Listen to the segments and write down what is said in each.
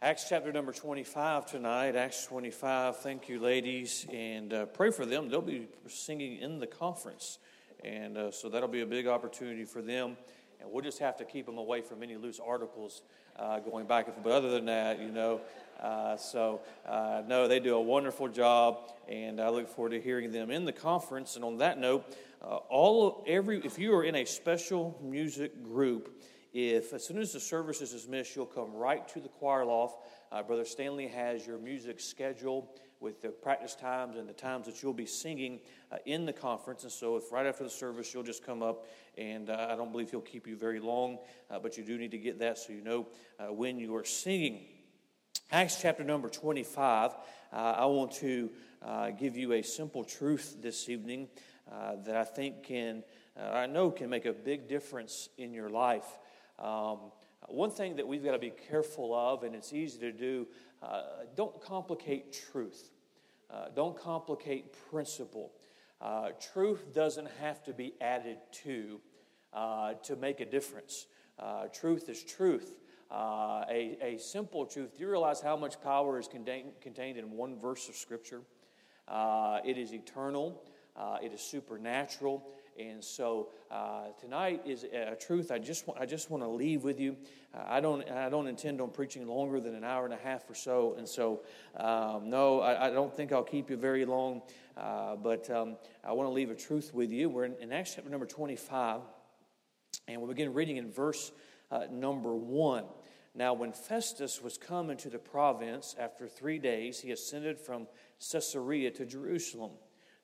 Acts chapter number 25 tonight. Acts 25. Thank you, ladies, and uh, pray for them. They'll be singing in the conference, and uh, so that'll be a big opportunity for them. And we'll just have to keep them away from any loose articles uh, going back. But other than that, you know, uh, so uh, no, they do a wonderful job, and I look forward to hearing them in the conference. And on that note, uh, all every if you are in a special music group if as soon as the service is dismissed, you'll come right to the choir loft. Uh, Brother Stanley has your music schedule with the practice times and the times that you'll be singing uh, in the conference. And so, if right after the service you'll just come up, and uh, I don't believe he'll keep you very long, uh, but you do need to get that so you know uh, when you are singing. Acts chapter number 25, uh, I want to give you a simple truth this evening that I think can, I know can make a big difference in your life. Um, one thing that we've got to be careful of, and it's easy to do, uh, don't complicate truth. Uh, don't complicate principle. Uh, truth doesn't have to be added to uh, to make a difference. Uh, truth is truth. Uh, a, a simple truth. Do you realize how much power is contained, contained in one verse of Scripture? it is eternal, it is supernatural, and so uh, tonight is a truth I just want, I just want to leave with you. Uh, I don't I don't intend on preaching longer than an hour and a half or so. And so um, no, I, I, don't think I'll keep you very long. Uh, but um, I want to leave a truth with you. We're in, in Acts chapter number 25, and we'll begin reading in verse uh, number one. Now, when Festus was come into the province after three days, he ascended from Caesarea to Jerusalem.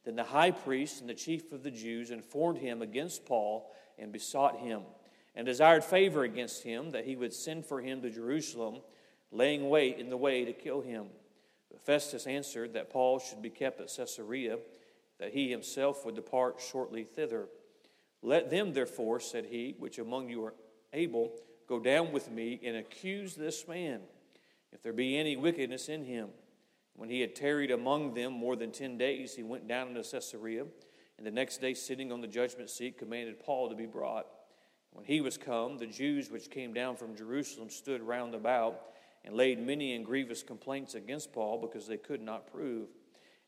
Then the high priest and the chief of the Jews informed him against Paul and besought him, and desired favor against him that he would send for him to Jerusalem, laying wait in the way to kill him. But Festus answered that Paul should be kept at Caesarea, that he himself would depart shortly thither. Let them, therefore, said he, which among you are able, go down with me and accuse this man, if there be any wickedness in him. When he had tarried among them more than ten days, he went down into Caesarea, and the next day, sitting on the judgment seat, commanded Paul to be brought. When he was come, the Jews which came down from Jerusalem stood round about and laid many and grievous complaints against Paul because they could not prove.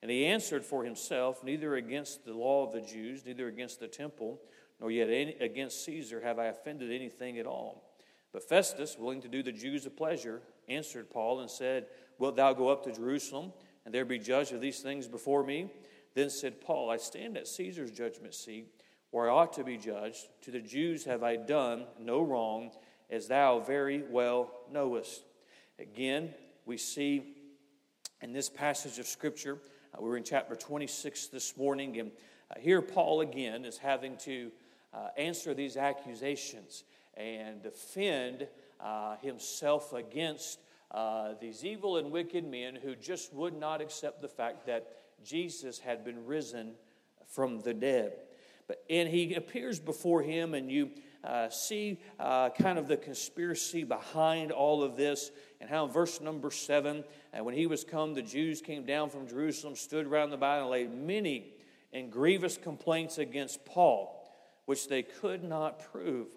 And he answered for himself, Neither against the law of the Jews, neither against the temple, nor yet any, against Caesar have I offended anything at all. But Festus, willing to do the Jews a pleasure, answered Paul and said, Wilt thou go up to Jerusalem, and there be judged of these things before me? Then said Paul, I stand at Caesar's judgment seat, where I ought to be judged. To the Jews have I done no wrong, as thou very well knowest. Again, we see in this passage of Scripture, uh, we're in chapter 26 this morning, and uh, here Paul again is having to uh, answer these accusations and defend uh, himself against uh, these evil and wicked men who just would not accept the fact that Jesus had been risen from the dead. But, and he appears before him, and you uh, see uh, kind of the conspiracy behind all of this, and how in verse number seven, and when he was come, the Jews came down from Jerusalem, stood round about, and laid many and grievous complaints against Paul, which they could not prove.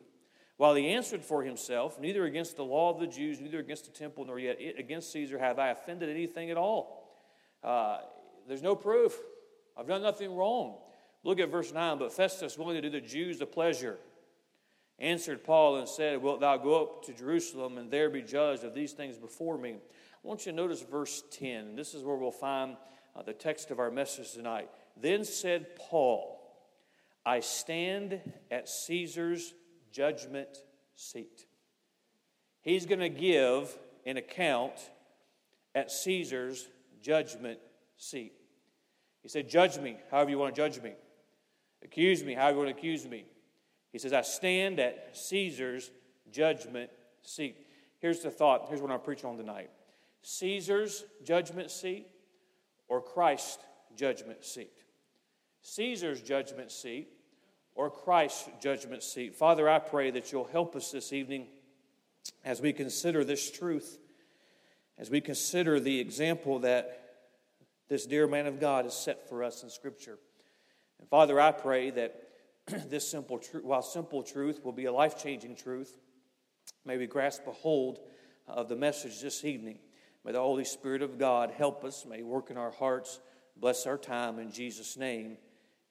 While he answered for himself, neither against the law of the Jews, neither against the temple, nor yet against Caesar have I offended anything at all. Uh, there's no proof. I've done nothing wrong. Look at verse 9. But Festus, willing to do the Jews a pleasure, answered Paul and said, Wilt thou go up to Jerusalem and there be judged of these things before me? I want you to notice verse 10. This is where we'll find uh, the text of our message tonight. Then said Paul, I stand at Caesar's judgment seat. He's going to give an account at Caesar's judgment seat. He said, Judge me however you want to judge me. Accuse me however you want to accuse me. He says, I stand at Caesar's judgment seat. Here's the thought. Here's what I'm preaching on tonight Caesar's judgment seat or Christ's judgment seat? Caesar's judgment seat or Christ's judgment seat. Father, I pray that you'll help us this evening as we consider this truth, as we consider the example that this dear man of God has set for us in Scripture. And Father, I pray that this simple truth, while simple truth will be a life changing truth, may we grasp a hold of the message this evening. May the Holy Spirit of God help us, may work in our hearts, bless our time in Jesus' name.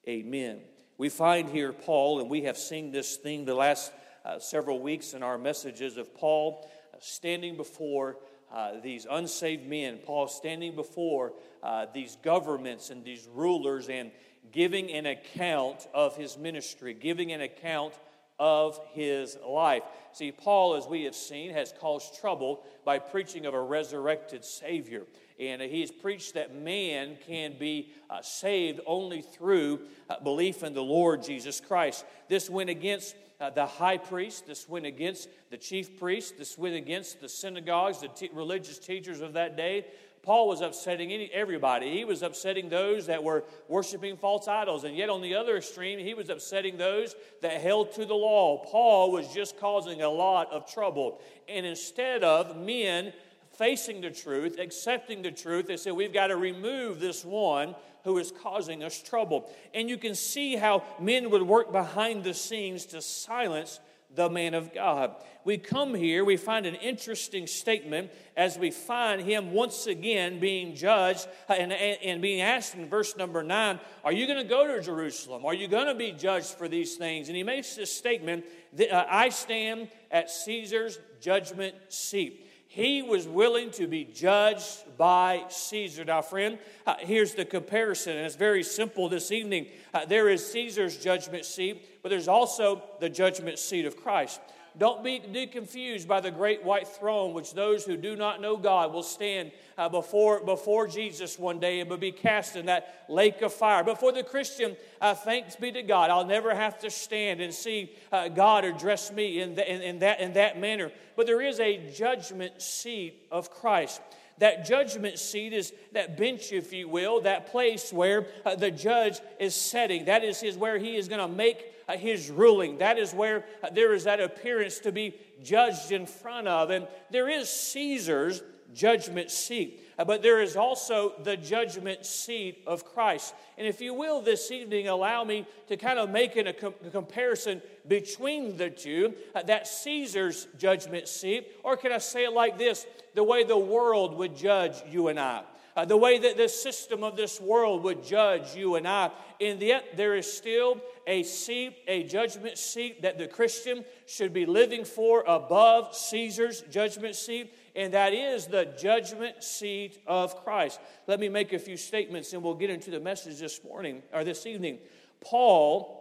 Amen. We find here Paul, and we have seen this thing the last uh, several weeks in our messages of Paul uh, standing before uh, these unsaved men, Paul standing before uh, these governments and these rulers and giving an account of his ministry, giving an account of his life. See, Paul, as we have seen, has caused trouble by preaching of a resurrected Savior. And he has preached that man can be uh, saved only through uh, belief in the Lord Jesus Christ. This went against uh, the high priest, this went against the chief priest, this went against the synagogues, the t- religious teachers of that day. Paul was upsetting any, everybody. He was upsetting those that were worshiping false idols. And yet, on the other extreme, he was upsetting those that held to the law. Paul was just causing a lot of trouble. And instead of men facing the truth, accepting the truth, they said, We've got to remove this one who is causing us trouble. And you can see how men would work behind the scenes to silence the man of God. We come here, we find an interesting statement as we find him once again being judged and, and, and being asked in verse number nine, Are you going to go to Jerusalem? Are you going to be judged for these things? And he makes this statement that, uh, I stand at Caesar's judgment seat. He was willing to be judged by Caesar. Now, friend, uh, here's the comparison, and it's very simple this evening. Uh, there is Caesar's judgment seat, but there's also the judgment seat of Christ. Don't be, be confused by the great white throne, which those who do not know God will stand uh, before, before Jesus one day and will be cast in that lake of fire. But for the Christian, uh, thanks be to God, I'll never have to stand and see uh, God address me in, the, in, in, that, in that manner. But there is a judgment seat of Christ. That judgment seat is that bench, if you will, that place where uh, the judge is setting. That is his, where he is going to make his ruling. That is where uh, there is that appearance to be judged in front of. And there is Caesar's judgment seat. Uh, but there is also the judgment seat of Christ. And if you will, this evening, allow me to kind of make a, com- a comparison between the two uh, that Caesar's judgment seat, or can I say it like this the way the world would judge you and I. Uh, the way that the system of this world would judge you and I. And yet, there is still a seat, a judgment seat that the Christian should be living for above Caesar's judgment seat and that is the judgment seat of Christ. Let me make a few statements and we'll get into the message this morning or this evening. Paul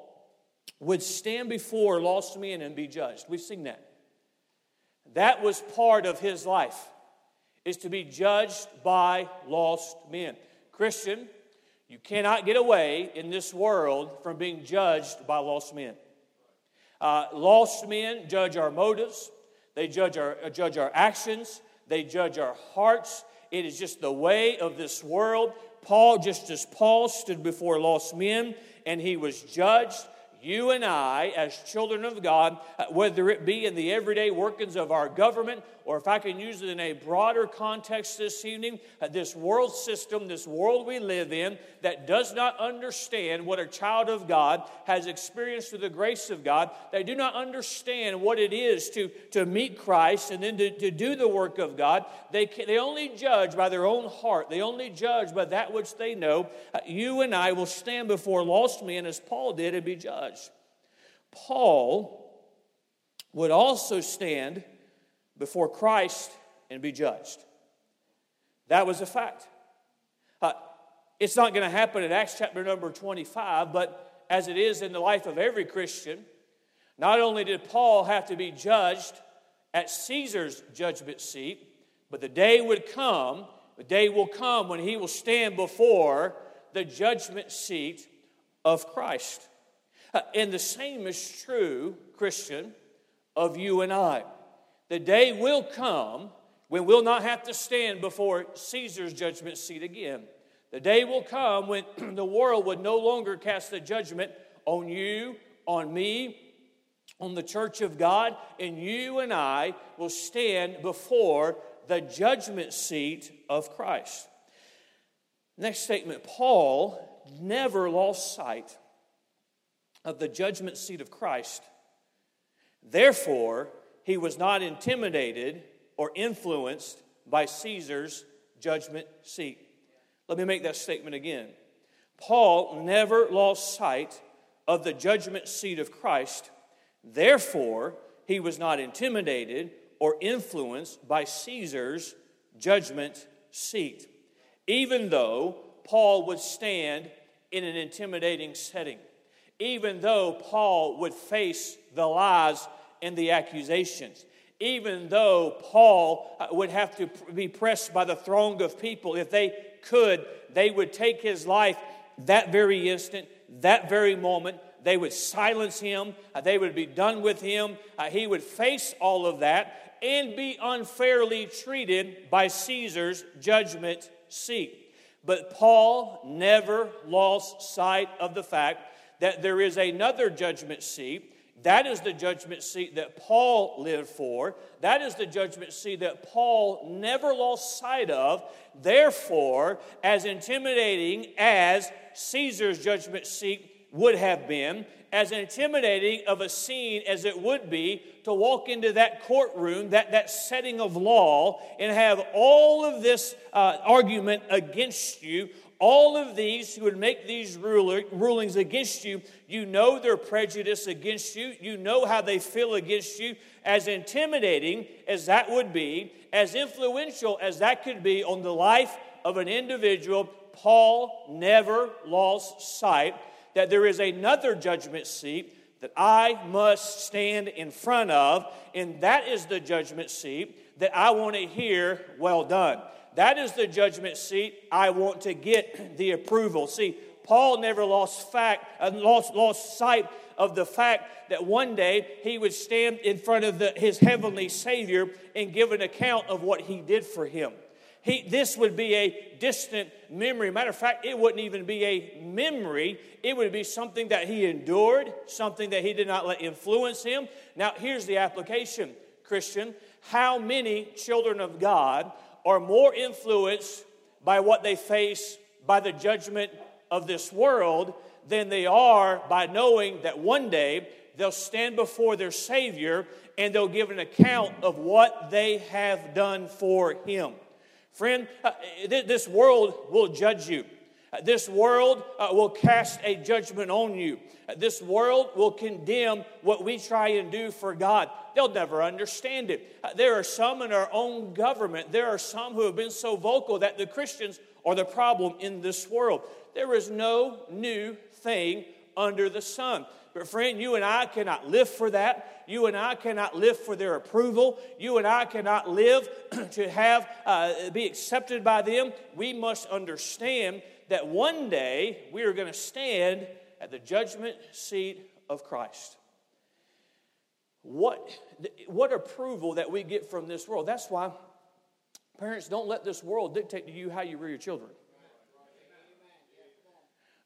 would stand before lost men and be judged. We've seen that. That was part of his life, is to be judged by lost men. Christian, you cannot get away in this world from being judged by lost men. Uh, lost men judge our motives, they judge our, uh, judge our actions, they judge our hearts. It is just the way of this world. Paul, just as Paul stood before lost men and he was judged, you and I, as children of God, uh, whether it be in the everyday workings of our government, or if I can use it in a broader context this evening, uh, this world system, this world we live in, that does not understand what a child of God has experienced through the grace of God, they do not understand what it is to, to meet Christ and then to, to do the work of God. They, can, they only judge by their own heart, they only judge by that which they know. Uh, you and I will stand before lost men as Paul did and be judged. Paul would also stand before Christ and be judged. That was a fact. Uh, it's not going to happen in Acts chapter number 25, but as it is in the life of every Christian, not only did Paul have to be judged at Caesar's judgment seat, but the day would come, the day will come when he will stand before the judgment seat of Christ. Uh, and the same is true, Christian, of you and I. The day will come when we'll not have to stand before Caesar's judgment seat again. The day will come when the world would no longer cast the judgment on you, on me, on the church of God, and you and I will stand before the judgment seat of Christ. Next statement Paul never lost sight of the judgment seat of Christ. Therefore, he was not intimidated or influenced by Caesar's judgment seat. Let me make that statement again. Paul never lost sight of the judgment seat of Christ. Therefore, he was not intimidated or influenced by Caesar's judgment seat, even though Paul would stand in an intimidating setting, even though Paul would face the lies and the accusations, even though Paul uh, would have to be pressed by the throng of people. If they could, they would take his life that very instant, that very moment. They would silence him, uh, they would be done with him. Uh, he would face all of that and be unfairly treated by Caesar's judgment seat. But Paul never lost sight of the fact that there is another judgment seat that is the judgment seat that Paul lived for. That is the judgment seat that Paul never lost sight of. Therefore, as intimidating as Caesar's judgment seat would have been, as intimidating of a scene as it would be to walk into that courtroom, that, that setting of law, and have all of this uh, argument against you, all of these who would make these ruler, rulings against you, you know their prejudice against you. You know how they feel against you. As intimidating as that would be, as influential as that could be on the life of an individual, Paul never lost sight that there is another judgment seat that I must stand in front of, and that is the judgment seat that I want to hear, well done. That is the judgment seat I want to get the approval. See, Paul never lost fact, uh, lost, lost sight of the fact that one day he would stand in front of the, his heavenly Savior and give an account of what he did for him. He, this would be a distant memory. Matter of fact, it wouldn't even be a memory. It would be something that he endured, something that he did not let influence him. Now, here's the application, Christian. How many children of God are more influenced by what they face by the judgment of this world than they are by knowing that one day they'll stand before their Savior and they'll give an account of what they have done for Him. Friend, uh, this world will judge you. This world uh, will cast a judgment on you. This world will condemn what we try and do for God. They'll never understand it. Uh, there are some in our own government, there are some who have been so vocal that the Christians are the problem in this world. There is no new thing under the sun. But, friend, you and I cannot live for that. You and I cannot live for their approval. You and I cannot live to have uh, be accepted by them. We must understand that one day we are going to stand at the judgment seat of Christ. What, what approval that we get from this world. That's why parents don't let this world dictate to you how you rear your children.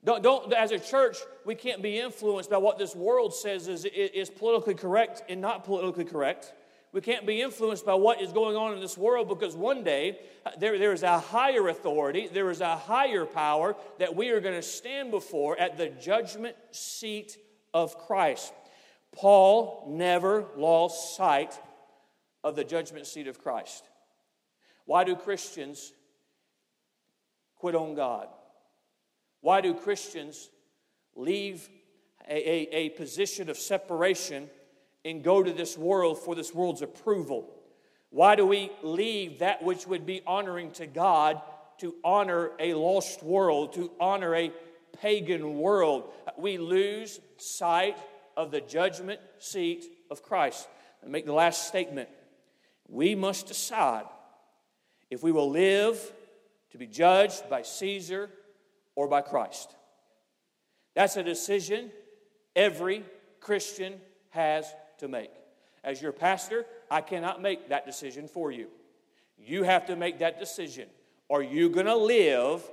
Don't, don't, as a church, we can't be influenced by what this world says is, is politically correct and not politically correct. We can't be influenced by what is going on in this world because one day there, there is a higher authority, there is a higher power that we are going to stand before at the judgment seat of Christ. Paul never lost sight of the judgment seat of Christ. Why do Christians quit on God? Why do Christians leave a, a, a position of separation? And go to this world for this world's approval? Why do we leave that which would be honoring to God to honor a lost world, to honor a pagan world? We lose sight of the judgment seat of Christ. And make the last statement. We must decide if we will live to be judged by Caesar or by Christ. That's a decision every Christian has to make. As your pastor, I cannot make that decision for you. You have to make that decision. Are you going to live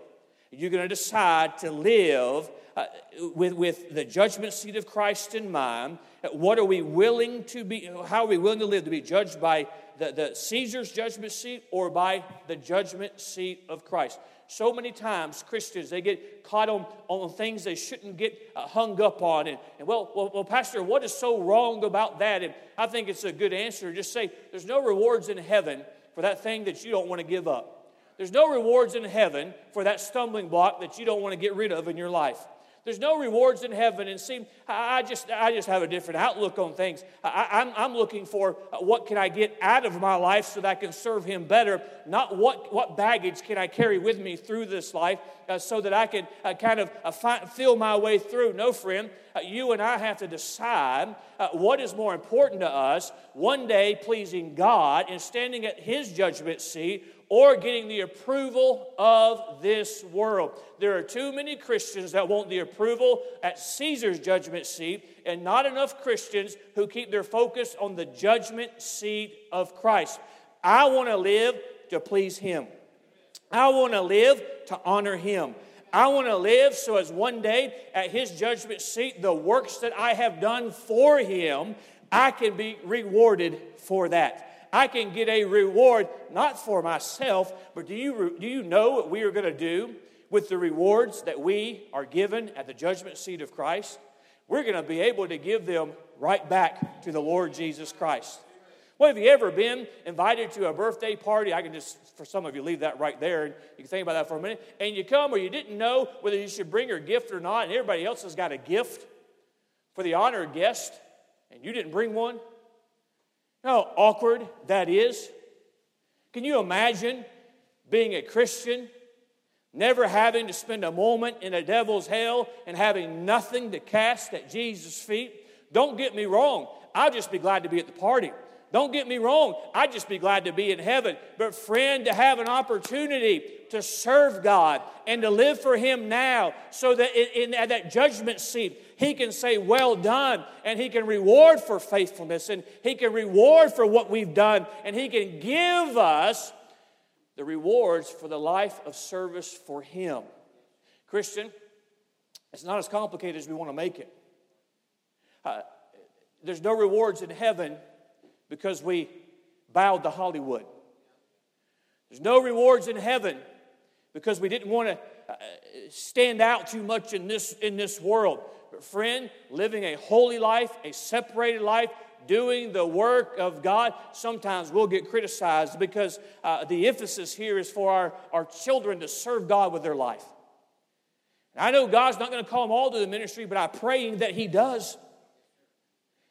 You're going to decide to live uh, with, with the judgment seat of Christ in mind. What are we willing to be, how are we willing to live? To be judged by the, the Caesar's judgment seat or by the judgment seat of Christ? so many times Christians they get caught on, on things they shouldn't get uh, hung up on. And, and well, well, well, Pastor, what is so wrong about that? And I think it's a good answer. Just say there's no rewards in heaven for that thing that you don't want to give up. There's no rewards in heaven for that stumbling block that you don't want to get rid of in your life. There's no rewards in heaven. And see, I just, I just have a different outlook on things. I, am I'm, I'm looking for uh, what can I get out of my life so that I can serve Him better, not what, what baggage can I carry with me through this life uh, so that I can uh, kind of uh, feel my way through. No, friend, uh, you and I have to decide uh, what is more important to us one day pleasing God and standing at His judgment seat or getting the approval of this world. There are too many Christians that want the approval at Caesar's judgment seat, and not enough Christians who keep their focus on the judgment seat of Christ. I want to live to please Him. I want to live to honor Him. I want to live so as one day at His judgment seat, the works that I have done for Him, I can be rewarded for that. I can get a reward, not for myself, but do you, do you know what we are going to do with the rewards that we are given at the judgment seat of Christ? We're going to be able to give them right back to the Lord Jesus Christ. Well, have you ever been invited to a birthday party? I can just, for some of you, leave that right there and you can think about that for a minute. And you come or you didn't know whether you should bring your gift or not, and everybody else has got a gift for the honored guest, and you didn't bring one. How awkward that is. Can you imagine being a Christian, never having to spend a moment in a devil's hell and having nothing to cast at Jesus' feet? Don't get me wrong, I'll just be glad to be at the party. Don't get me wrong, I'd just be glad to be in heaven. But, friend, to have an opportunity to serve God and to live for Him now so that in, in, at that judgment seat, He can say, Well done, and He can reward for faithfulness, and He can reward for what we've done, and He can give us the rewards for the life of service for Him. Christian, it's not as complicated as we want to make it. Uh, there's no rewards in heaven because we bowed to Hollywood. There's no rewards in heaven because we didn't want to uh, stand out too much in this, in this world. But, friend, living a holy life, a separated life, doing the work of God, sometimes we'll get criticized because uh, the emphasis here is for our, our children to serve God with their life. And I know God's not going to call them all to the ministry, but I'm praying that He does.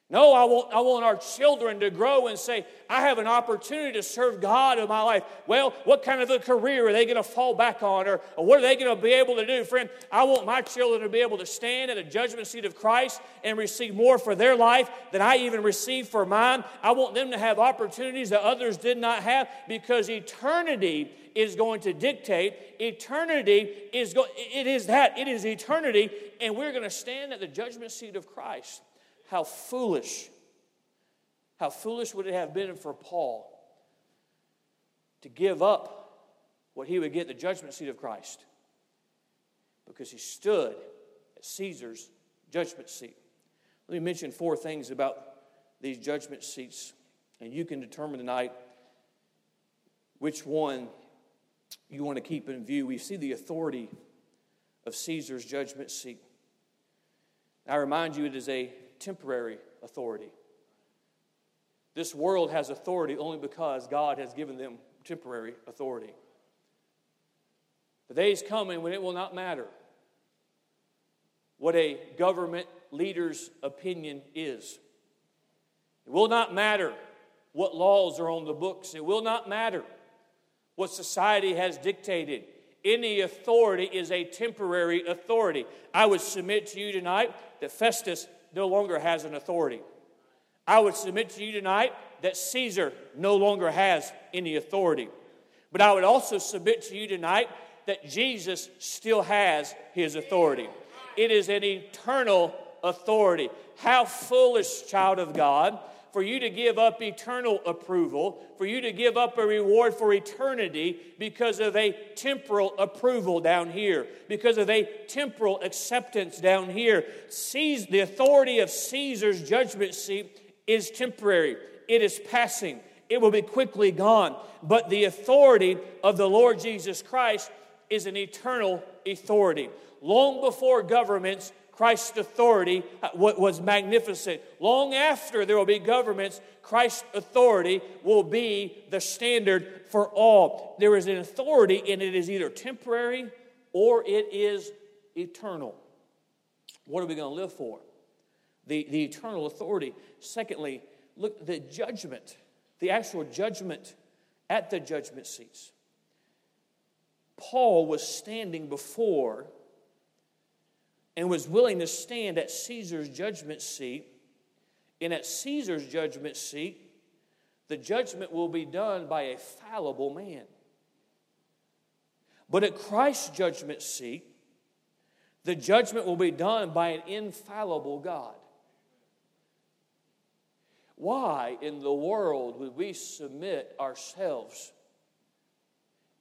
No, I want, I want our children to grow and say, I have an opportunity to serve God in my life. Well, what kind of a career are they going to fall back on? Or, or what are they going to be able to do? Friend, I want my children to be able to stand at the judgment seat of Christ and receive more for their life than I even received for mine. I want them to have opportunities that others did not have because eternity is going to dictate. Eternity is go- it is that. It is eternity, and we're going to stand at the judgment seat of Christ. How foolish, how foolish would it have been for Paul to give up what he would get the judgment seat of Christ because he stood at Caesar's judgment seat. Let me mention four things about these judgment seats, and you can determine tonight which one you want to keep in view. We see the authority of Caesar's judgment seat. I remind you, it is a temporary authority. This world has authority only because God has given them temporary authority. The day is coming when it will not matter what a government leader's opinion is. It will not matter what laws are on the books. It will not matter what society has dictated. Any authority is a temporary authority. I would submit to you tonight that Festus no longer has an authority. I would submit to you tonight that Caesar no longer has any authority. But I would also submit to you tonight that Jesus still has his authority. It is an eternal authority. How foolish, child of God, for you to give up eternal approval, for you to give up a reward for eternity because of a temporal approval down here, because of a temporal acceptance down here. Caesar, the authority of Caesar's judgment seat is temporary, it is passing, it will be quickly gone. But the authority of the Lord Jesus Christ is an eternal authority. Long before governments Christ's authority uh, was magnificent. Long after there will be governments, Christ's authority will be the standard for all. There is an authority, and it is either temporary or it is eternal. What are we going to live for? The, the eternal authority. Secondly, look, the judgment, the actual judgment at the judgment seats. Paul was standing before and was willing to stand at Caesar's judgment seat. And at Caesar's judgment seat, the judgment will be done by a fallible man. But at Christ's judgment seat, the judgment will be done by an infallible God. Why in the world would we submit ourselves,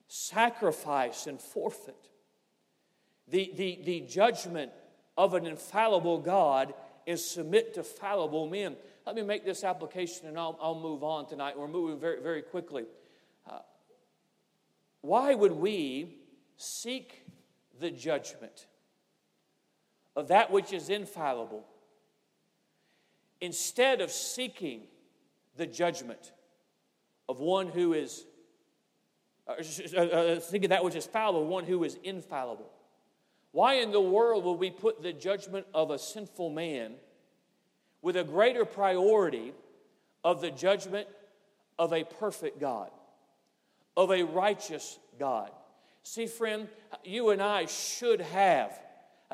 sacrifice, and forfeit the, the, the judgment of an infallible God and submit to fallible men. Let me make this application and I'll, I'll move on tonight. We're moving very, very quickly. Uh, why would we seek the judgment of that which is infallible instead of seeking the judgment of one who is, uh, uh, uh thinking that which is fallible, one who is infallible? Why in the world will we put the judgment of a sinful man with a greater priority of the judgment of a perfect God, of a righteous God? See, friend, you and I should have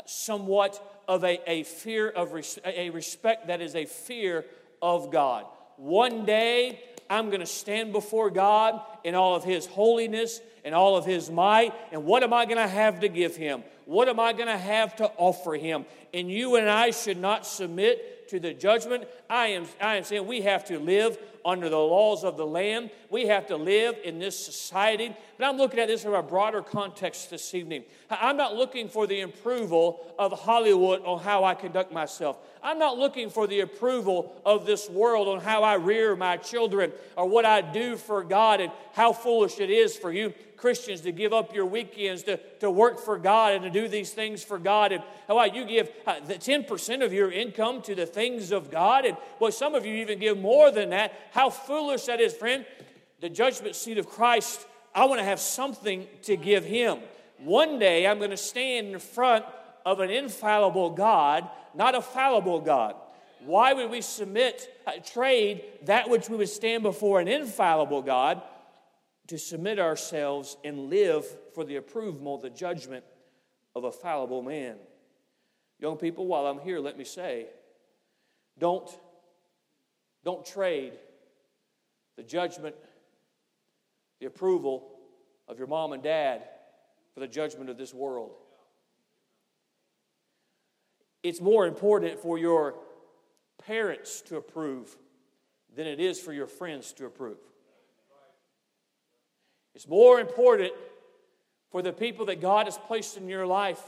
somewhat of a, a fear of res- a respect that is a fear of God. One day, I'm going to stand before God in all of His holiness and all of His might. And what am I going to have to give Him? What am I going to have to offer him? And you and I should not submit to the judgment. I am, I am saying we have to live under the laws of the land. We have to live in this society. But I'm looking at this from a broader context this evening. I'm not looking for the approval of Hollywood on how I conduct myself. I'm not looking for the approval of this world on how I rear my children or what I do for God and how foolish it is for you Christians to give up your weekends to, to work for God and to do these things for God. And how about you give uh, the 10% of your income to the things of God? And well, some of you even give more than that. How foolish that is, friend. The judgment seat of Christ, I want to have something to give Him. One day I'm going to stand in front of an infallible God, not a fallible God. Why would we submit, uh, trade that which we would stand before an infallible God to submit ourselves and live for the approval, the judgment of a fallible man. Young people, while I'm here, let me say, don't, don't trade the judgment, the approval of your mom and dad for the judgment of this world. It's more important for your parents to approve than it is for your friends to approve. It's more important for the people that God has placed in your life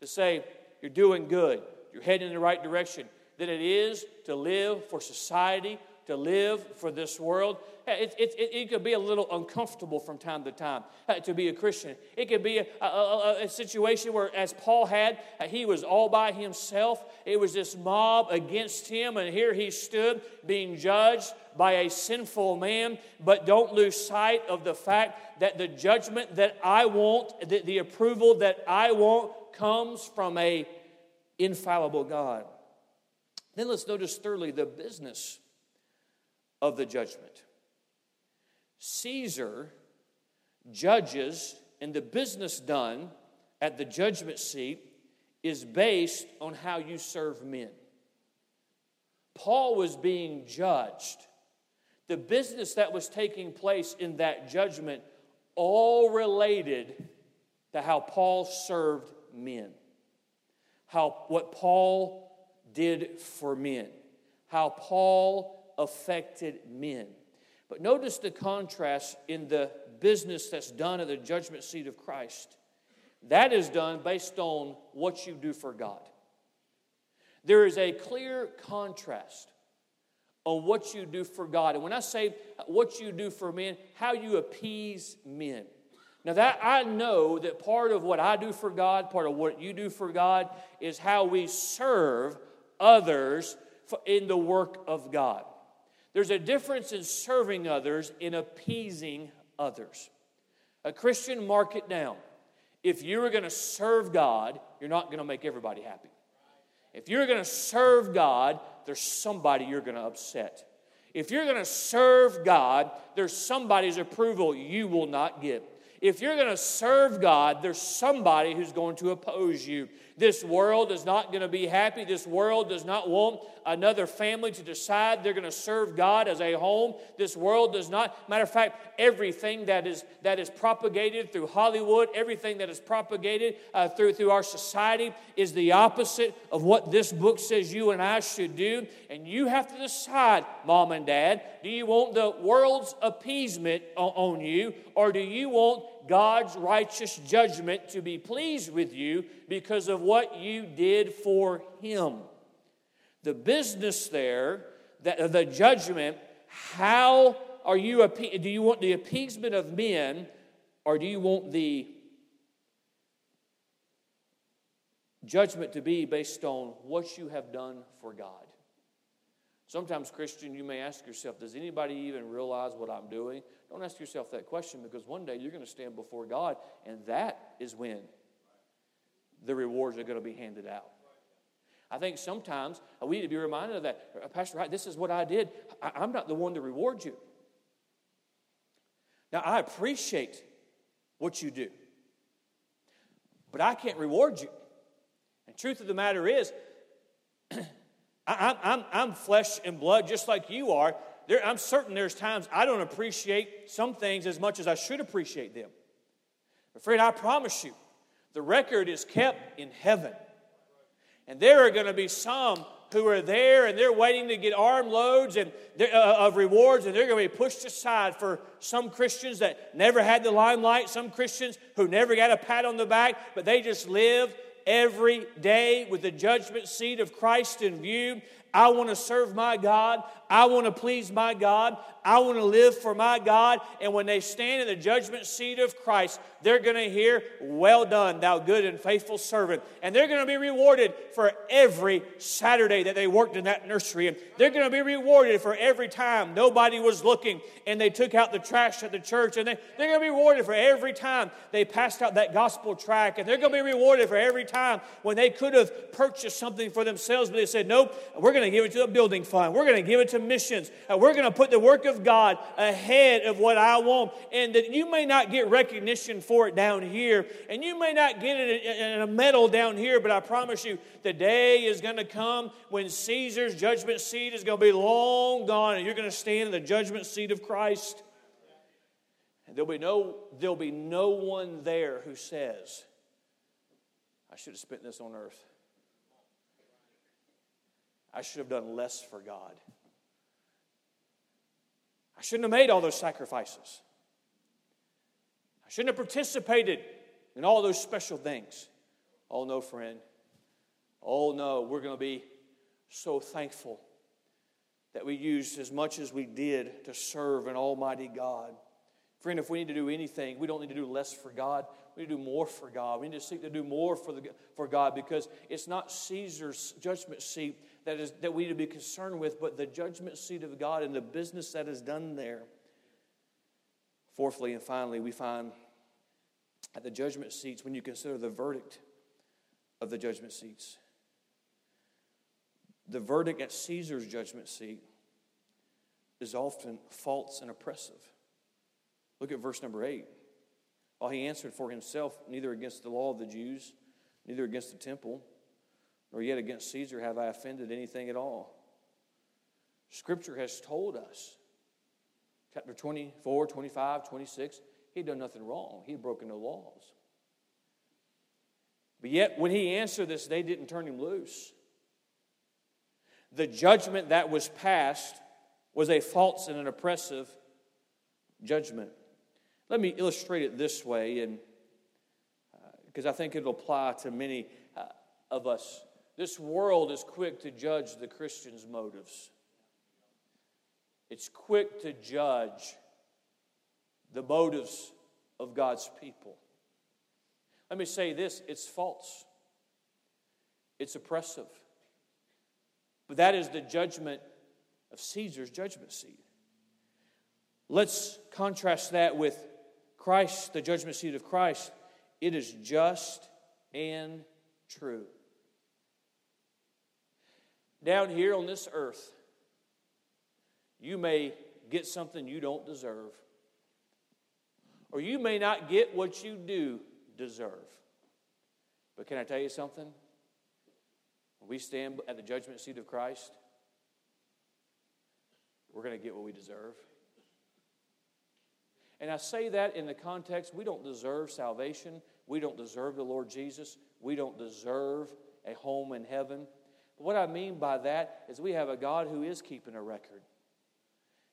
to say, You're doing good, you're heading in the right direction, than it is to live for society, to live for this world. It, it, it, it, could be a little uncomfortable from time to time uh, to be a Christian. It could be a, a, a, a situation where, as Paul had, uh, he was all by himself. It was this mob against him, and here he stood being judged by a sinful man. But don't lose sight of the fact that the judgment that I want, the, the approval that I want, comes from a infallible God. Then let's notice thirdly the business of the judgment. Caesar judges, and the business done at the judgment seat is based on how you serve men. Paul was being judged. The business that was taking place in that judgment all related to how Paul served men. How what Paul did for men. How Paul affected men. But notice the contrast in the business that's done at the judgment seat of Christ. That is done based on what you do for God. There is a clear contrast on what you do for God. And when I say what you do for men, how you appease men. Now, that I know that part of what I do for God, part of what you do for God, is how we serve others in the work of God. There's a difference in serving others in appeasing others. A Christian, mark it down. If you're going to serve God, you're not going to make everybody happy. If you're going to serve God, there's somebody you're going to upset. If you're going to serve God, there's somebody's approval you will not get. If you're going to serve God, there's somebody who's going to oppose you. This world is not going to be happy. This world does not want another family to decide they're going to serve God as a home. This world does not. Matter of fact, everything that is that is propagated through Hollywood, everything that is propagated uh, through through our society, is the opposite of what this book says you and I should do. And you have to decide, mom and dad, do you want the world's appeasement on, on you, or do you want God's righteous judgment to be pleased with you because of what you did for Him. The business there, that the judgment, how are you, do you want the appeasement of men or do you want the judgment to be based on what you have done for God? Sometimes, Christian, you may ask yourself, does anybody even realize what I'm doing? Don't ask yourself that question because one day you're going to stand before God, and that is when the rewards are going to be handed out. I think sometimes we need to be reminded of that. Uh, Pastor Wright, this is what I did. I, am not the one to reward you. Now, I appreciate what you do, but I can't reward you. And truth of the matter is, I, I'm, I'm flesh and blood just like you are. There, I'm certain there's times I don't appreciate some things as much as I should appreciate them. But friend, I promise you, the record is kept in heaven. And there are going to be some who are there and they're waiting to get armloads and uh, of rewards, and they're going to be pushed aside for some Christians that never had the limelight, some Christians who never got a pat on the back, but they just live every day with the judgment seat of Christ in view. I want to serve my God. I want to please my God. I want to live for my God. And when they stand in the judgment seat of Christ, they're going to hear, Well done, thou good and faithful servant. And they're going to be rewarded for every Saturday that they worked in that nursery. And they're going to be rewarded for every time nobody was looking and they took out the trash at the church. And they, they're going to be rewarded for every time they passed out that gospel track. And they're going to be rewarded for every time when they could have purchased something for themselves, but they said, Nope, we're going to give it to the building fund. We're going to give it to missions. Uh, we're going to put the work of God ahead of what I want. And that you may not get recognition for it down here, and you may not get it in a medal down here, but I promise you, the day is going to come when Caesar's judgment seat is going to be long gone, and you're going to stand in the judgment seat of Christ. And there'll be no, there'll be no one there who says, I should have spent this on earth. I should have done less for God. I shouldn't have made all those sacrifices. I shouldn't have participated in all those special things. Oh, no, friend. Oh, no, we're going to be so thankful that we used as much as we did to serve an almighty God. Friend, if we need to do anything, we don't need to do less for God. We need to do more for God. We need to seek to do more for, the, for God because it's not Caesar's judgment seat that, is, that we need to be concerned with, but the judgment seat of God and the business that is done there. Fourthly and finally, we find at the judgment seats when you consider the verdict of the judgment seats. The verdict at Caesar's judgment seat is often false and oppressive. Look at verse number eight. While he answered for himself, neither against the law of the Jews, neither against the temple, nor yet against Caesar have I offended anything at all. Scripture has told us, chapter 24, 25, 26, he had done nothing wrong. He had broken no laws. But yet, when he answered this, they didn't turn him loose. The judgment that was passed was a false and an oppressive judgment. Let me illustrate it this way, and because uh, I think it'll apply to many uh, of us. This world is quick to judge the Christian's motives. It's quick to judge the motives of God's people. Let me say this it's false, it's oppressive. But that is the judgment of Caesar's judgment seat. Let's contrast that with Christ, the judgment seat of Christ. It is just and true. Down here on this earth, you may get something you don't deserve, or you may not get what you do deserve. But can I tell you something? When we stand at the judgment seat of Christ, we're going to get what we deserve. And I say that in the context we don't deserve salvation. We don't deserve the Lord Jesus. We don't deserve a home in heaven. What I mean by that is we have a God who is keeping a record.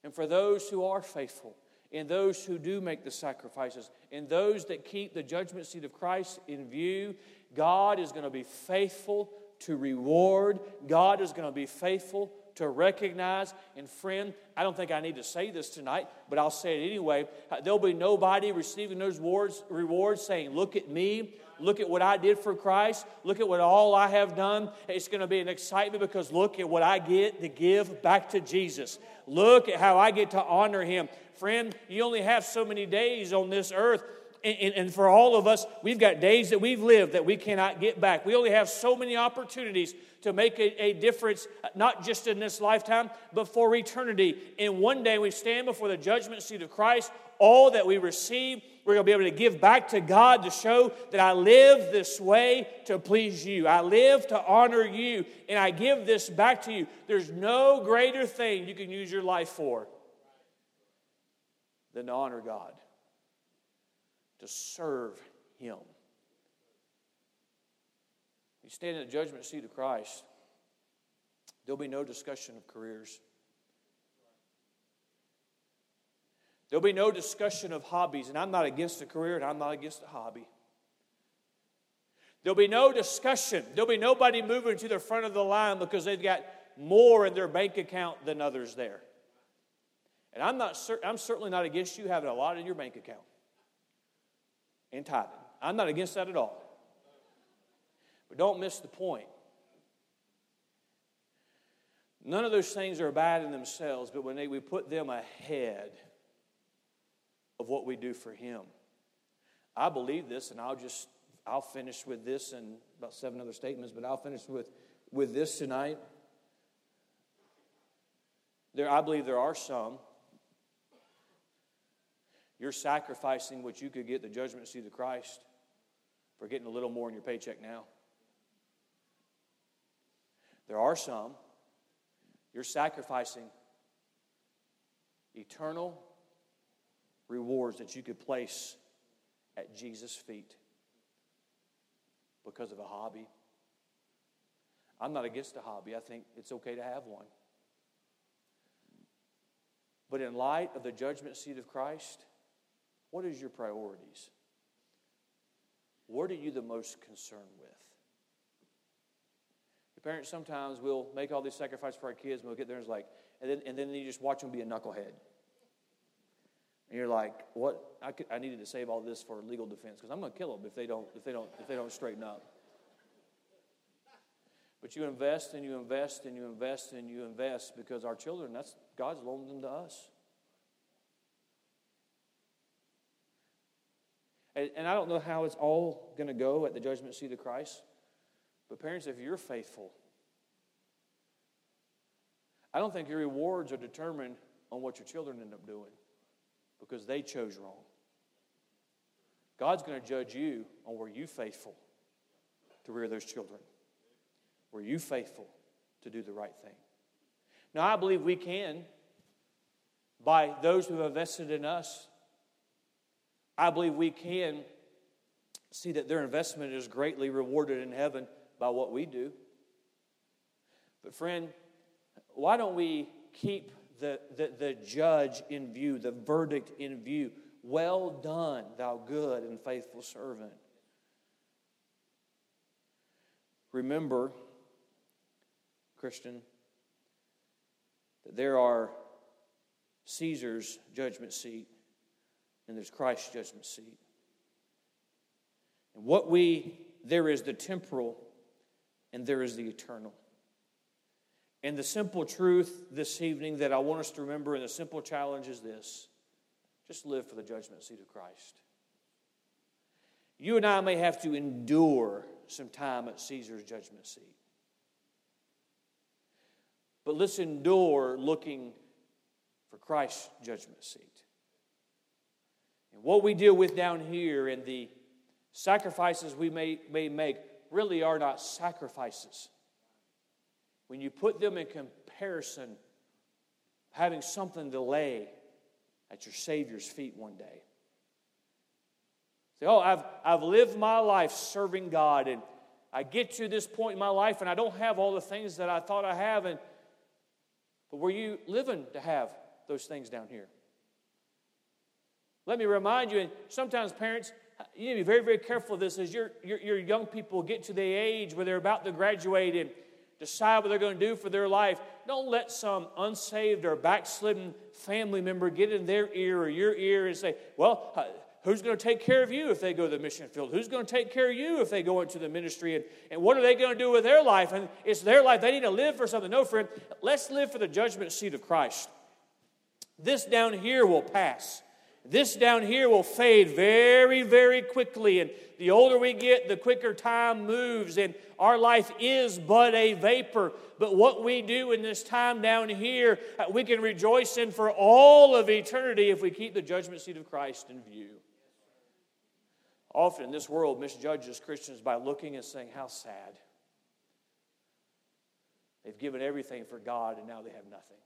And for those who are faithful, and those who do make the sacrifices, and those that keep the judgment seat of Christ in view, God is going to be faithful to reward. God is going to be faithful to recognize. And friend, I don't think I need to say this tonight, but I'll say it anyway. There'll be nobody receiving those rewards, rewards saying, Look at me. Look at what I did for Christ. Look at what all I have done. It's going to be an excitement because look at what I get to give back to Jesus. Look at how I get to honor Him. Friend, you only have so many days on this earth. And, and, for all of us, we've got days that we've lived that we cannot get back. We only have so many opportunities to make a, a, difference, not just in this lifetime, but for eternity. And one day we stand before the judgment seat of Christ. All that we receive, we're going to be able to give back to God to show that I live this way to please you. I live to honor you, and I give this back to you. There's no greater thing you can use your life for than to honor God to serve Him. You stand in the judgment seat of Christ, there'll be no discussion of careers. There'll be no discussion of hobbies, and I'm not against a career and I'm not against a hobby. There'll be no discussion. There'll be nobody moving to the front of the line because they've got more in their bank account than others there. And I'm, not, I'm certainly not against you having a lot in your bank account and tithing. I'm not against that at all. But don't miss the point. None of those things are bad in themselves, but when they, we put them ahead of what we do for Him, I believe this, and I'll just I'll finish with this and about seven other statements, but I'll finish with with this tonight. There, I believe there are some you're sacrificing what you could get the judgment seat of Christ for getting a little more in your paycheck now. There are some you're sacrificing eternal rewards that you could place at Jesus' feet because of a hobby. I'm not against a hobby. I think it's okay to have one. But in light of the judgment seat of Christ, what is your priorities? What are you the most concerned with? Your parents sometimes will make all these sacrifices for our kids, and we'll get there and it's like, and then, and then you just watch them be a knucklehead. And you're like, what? I, could, I needed to save all this for legal defense because I'm going to kill them if they don't if they don't if they don't straighten up. But you invest and you invest and you invest and you invest because our children, that's God's loaned them to us. And, and I don't know how it's all going to go at the judgment seat of Christ. But, parents, if you're faithful, I don't think your rewards are determined on what your children end up doing because they chose wrong. God's going to judge you on were you faithful to rear those children? Were you faithful to do the right thing? Now, I believe we can, by those who have invested in us, I believe we can see that their investment is greatly rewarded in heaven by what we do. But, friend, why don't we keep the, the, the judge in view, the verdict in view. Well done, thou good and faithful servant. Remember, Christian, that there are Caesar's judgment seat and there's Christ's judgment seat. And what we, there is the temporal and there is the eternal. And the simple truth this evening that I want us to remember, and the simple challenge is this just live for the judgment seat of Christ. You and I may have to endure some time at Caesar's judgment seat. But let's endure looking for Christ's judgment seat. What we deal with down here and the sacrifices we may, may make really are not sacrifices. When you put them in comparison, having something to lay at your Savior's feet one day. Say, oh, I've, I've lived my life serving God, and I get to this point in my life, and I don't have all the things that I thought I have. And, but were you living to have those things down here? Let me remind you, and sometimes parents, you need to be very, very careful of this as your, your, your young people get to the age where they're about to graduate and decide what they're going to do for their life. Don't let some unsaved or backslidden family member get in their ear or your ear and say, Well, uh, who's going to take care of you if they go to the mission field? Who's going to take care of you if they go into the ministry? And, and what are they going to do with their life? And it's their life. They need to live for something. No, friend, let's live for the judgment seat of Christ. This down here will pass. This down here will fade very, very quickly. And the older we get, the quicker time moves. And our life is but a vapor. But what we do in this time down here, uh, we can rejoice in for all of eternity if we keep the judgment seat of Christ in view. Often this world misjudges Christians by looking and saying, How sad. They've given everything for God and now they have nothing.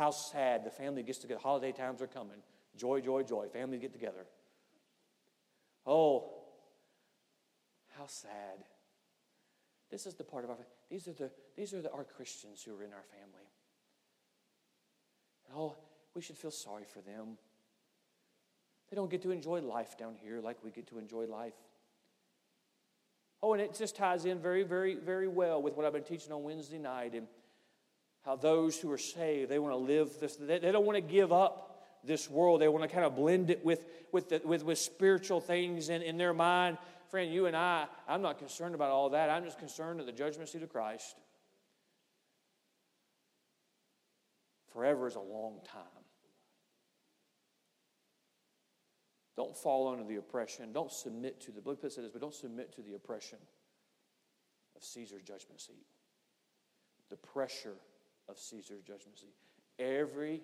How sad the family gets together. Holiday times are coming. Joy, joy, joy. Family get together. Oh, how sad. This is the part of our these are the these are the, our Christians who are in our family. And oh, we should feel sorry for them. They don't get to enjoy life down here like we get to enjoy life. Oh, and it just ties in very, very, very well with what I've been teaching on Wednesday night and how those who are saved, they want to live this, they, they don't want to give up this world. They want to kind of blend it with, with, the, with, with spiritual things in, in their mind. Friend, you and I, I'm not concerned about all that. I'm just concerned at the judgment seat of Christ. Forever is a long time. Don't fall under the oppression. Don't submit to the, book said this, but don't submit to the oppression of Caesar's judgment seat. The pressure of Caesar's judgment seat. Every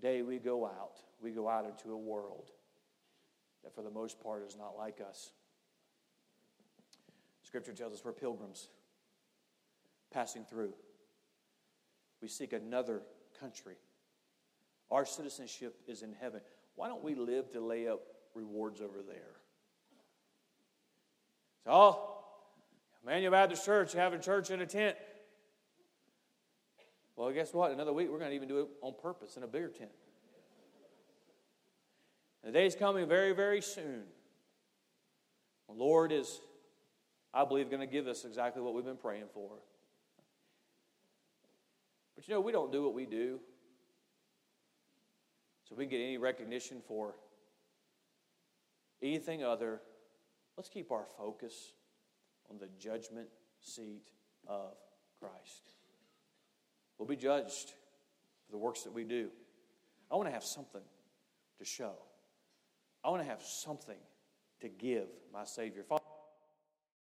day we go out, we go out into a world that for the most part is not like us. Scripture tells us we're pilgrims passing through. We seek another country. Our citizenship is in heaven. Why don't we live to lay up rewards over there? So, oh, Emmanuel Baptist Church having church in a tent. Well, guess what? Another week, we're going to even do it on purpose in a bigger tent. The day is coming very, very soon. The Lord is, I believe, going to give us exactly what we've been praying for. But you know, we don't do what we do so we can get any recognition for anything other. Let's keep our focus on the judgment seat of Christ. We'll be judged for the works that we do. I want to have something to show. I want to have something to give my Savior. Father,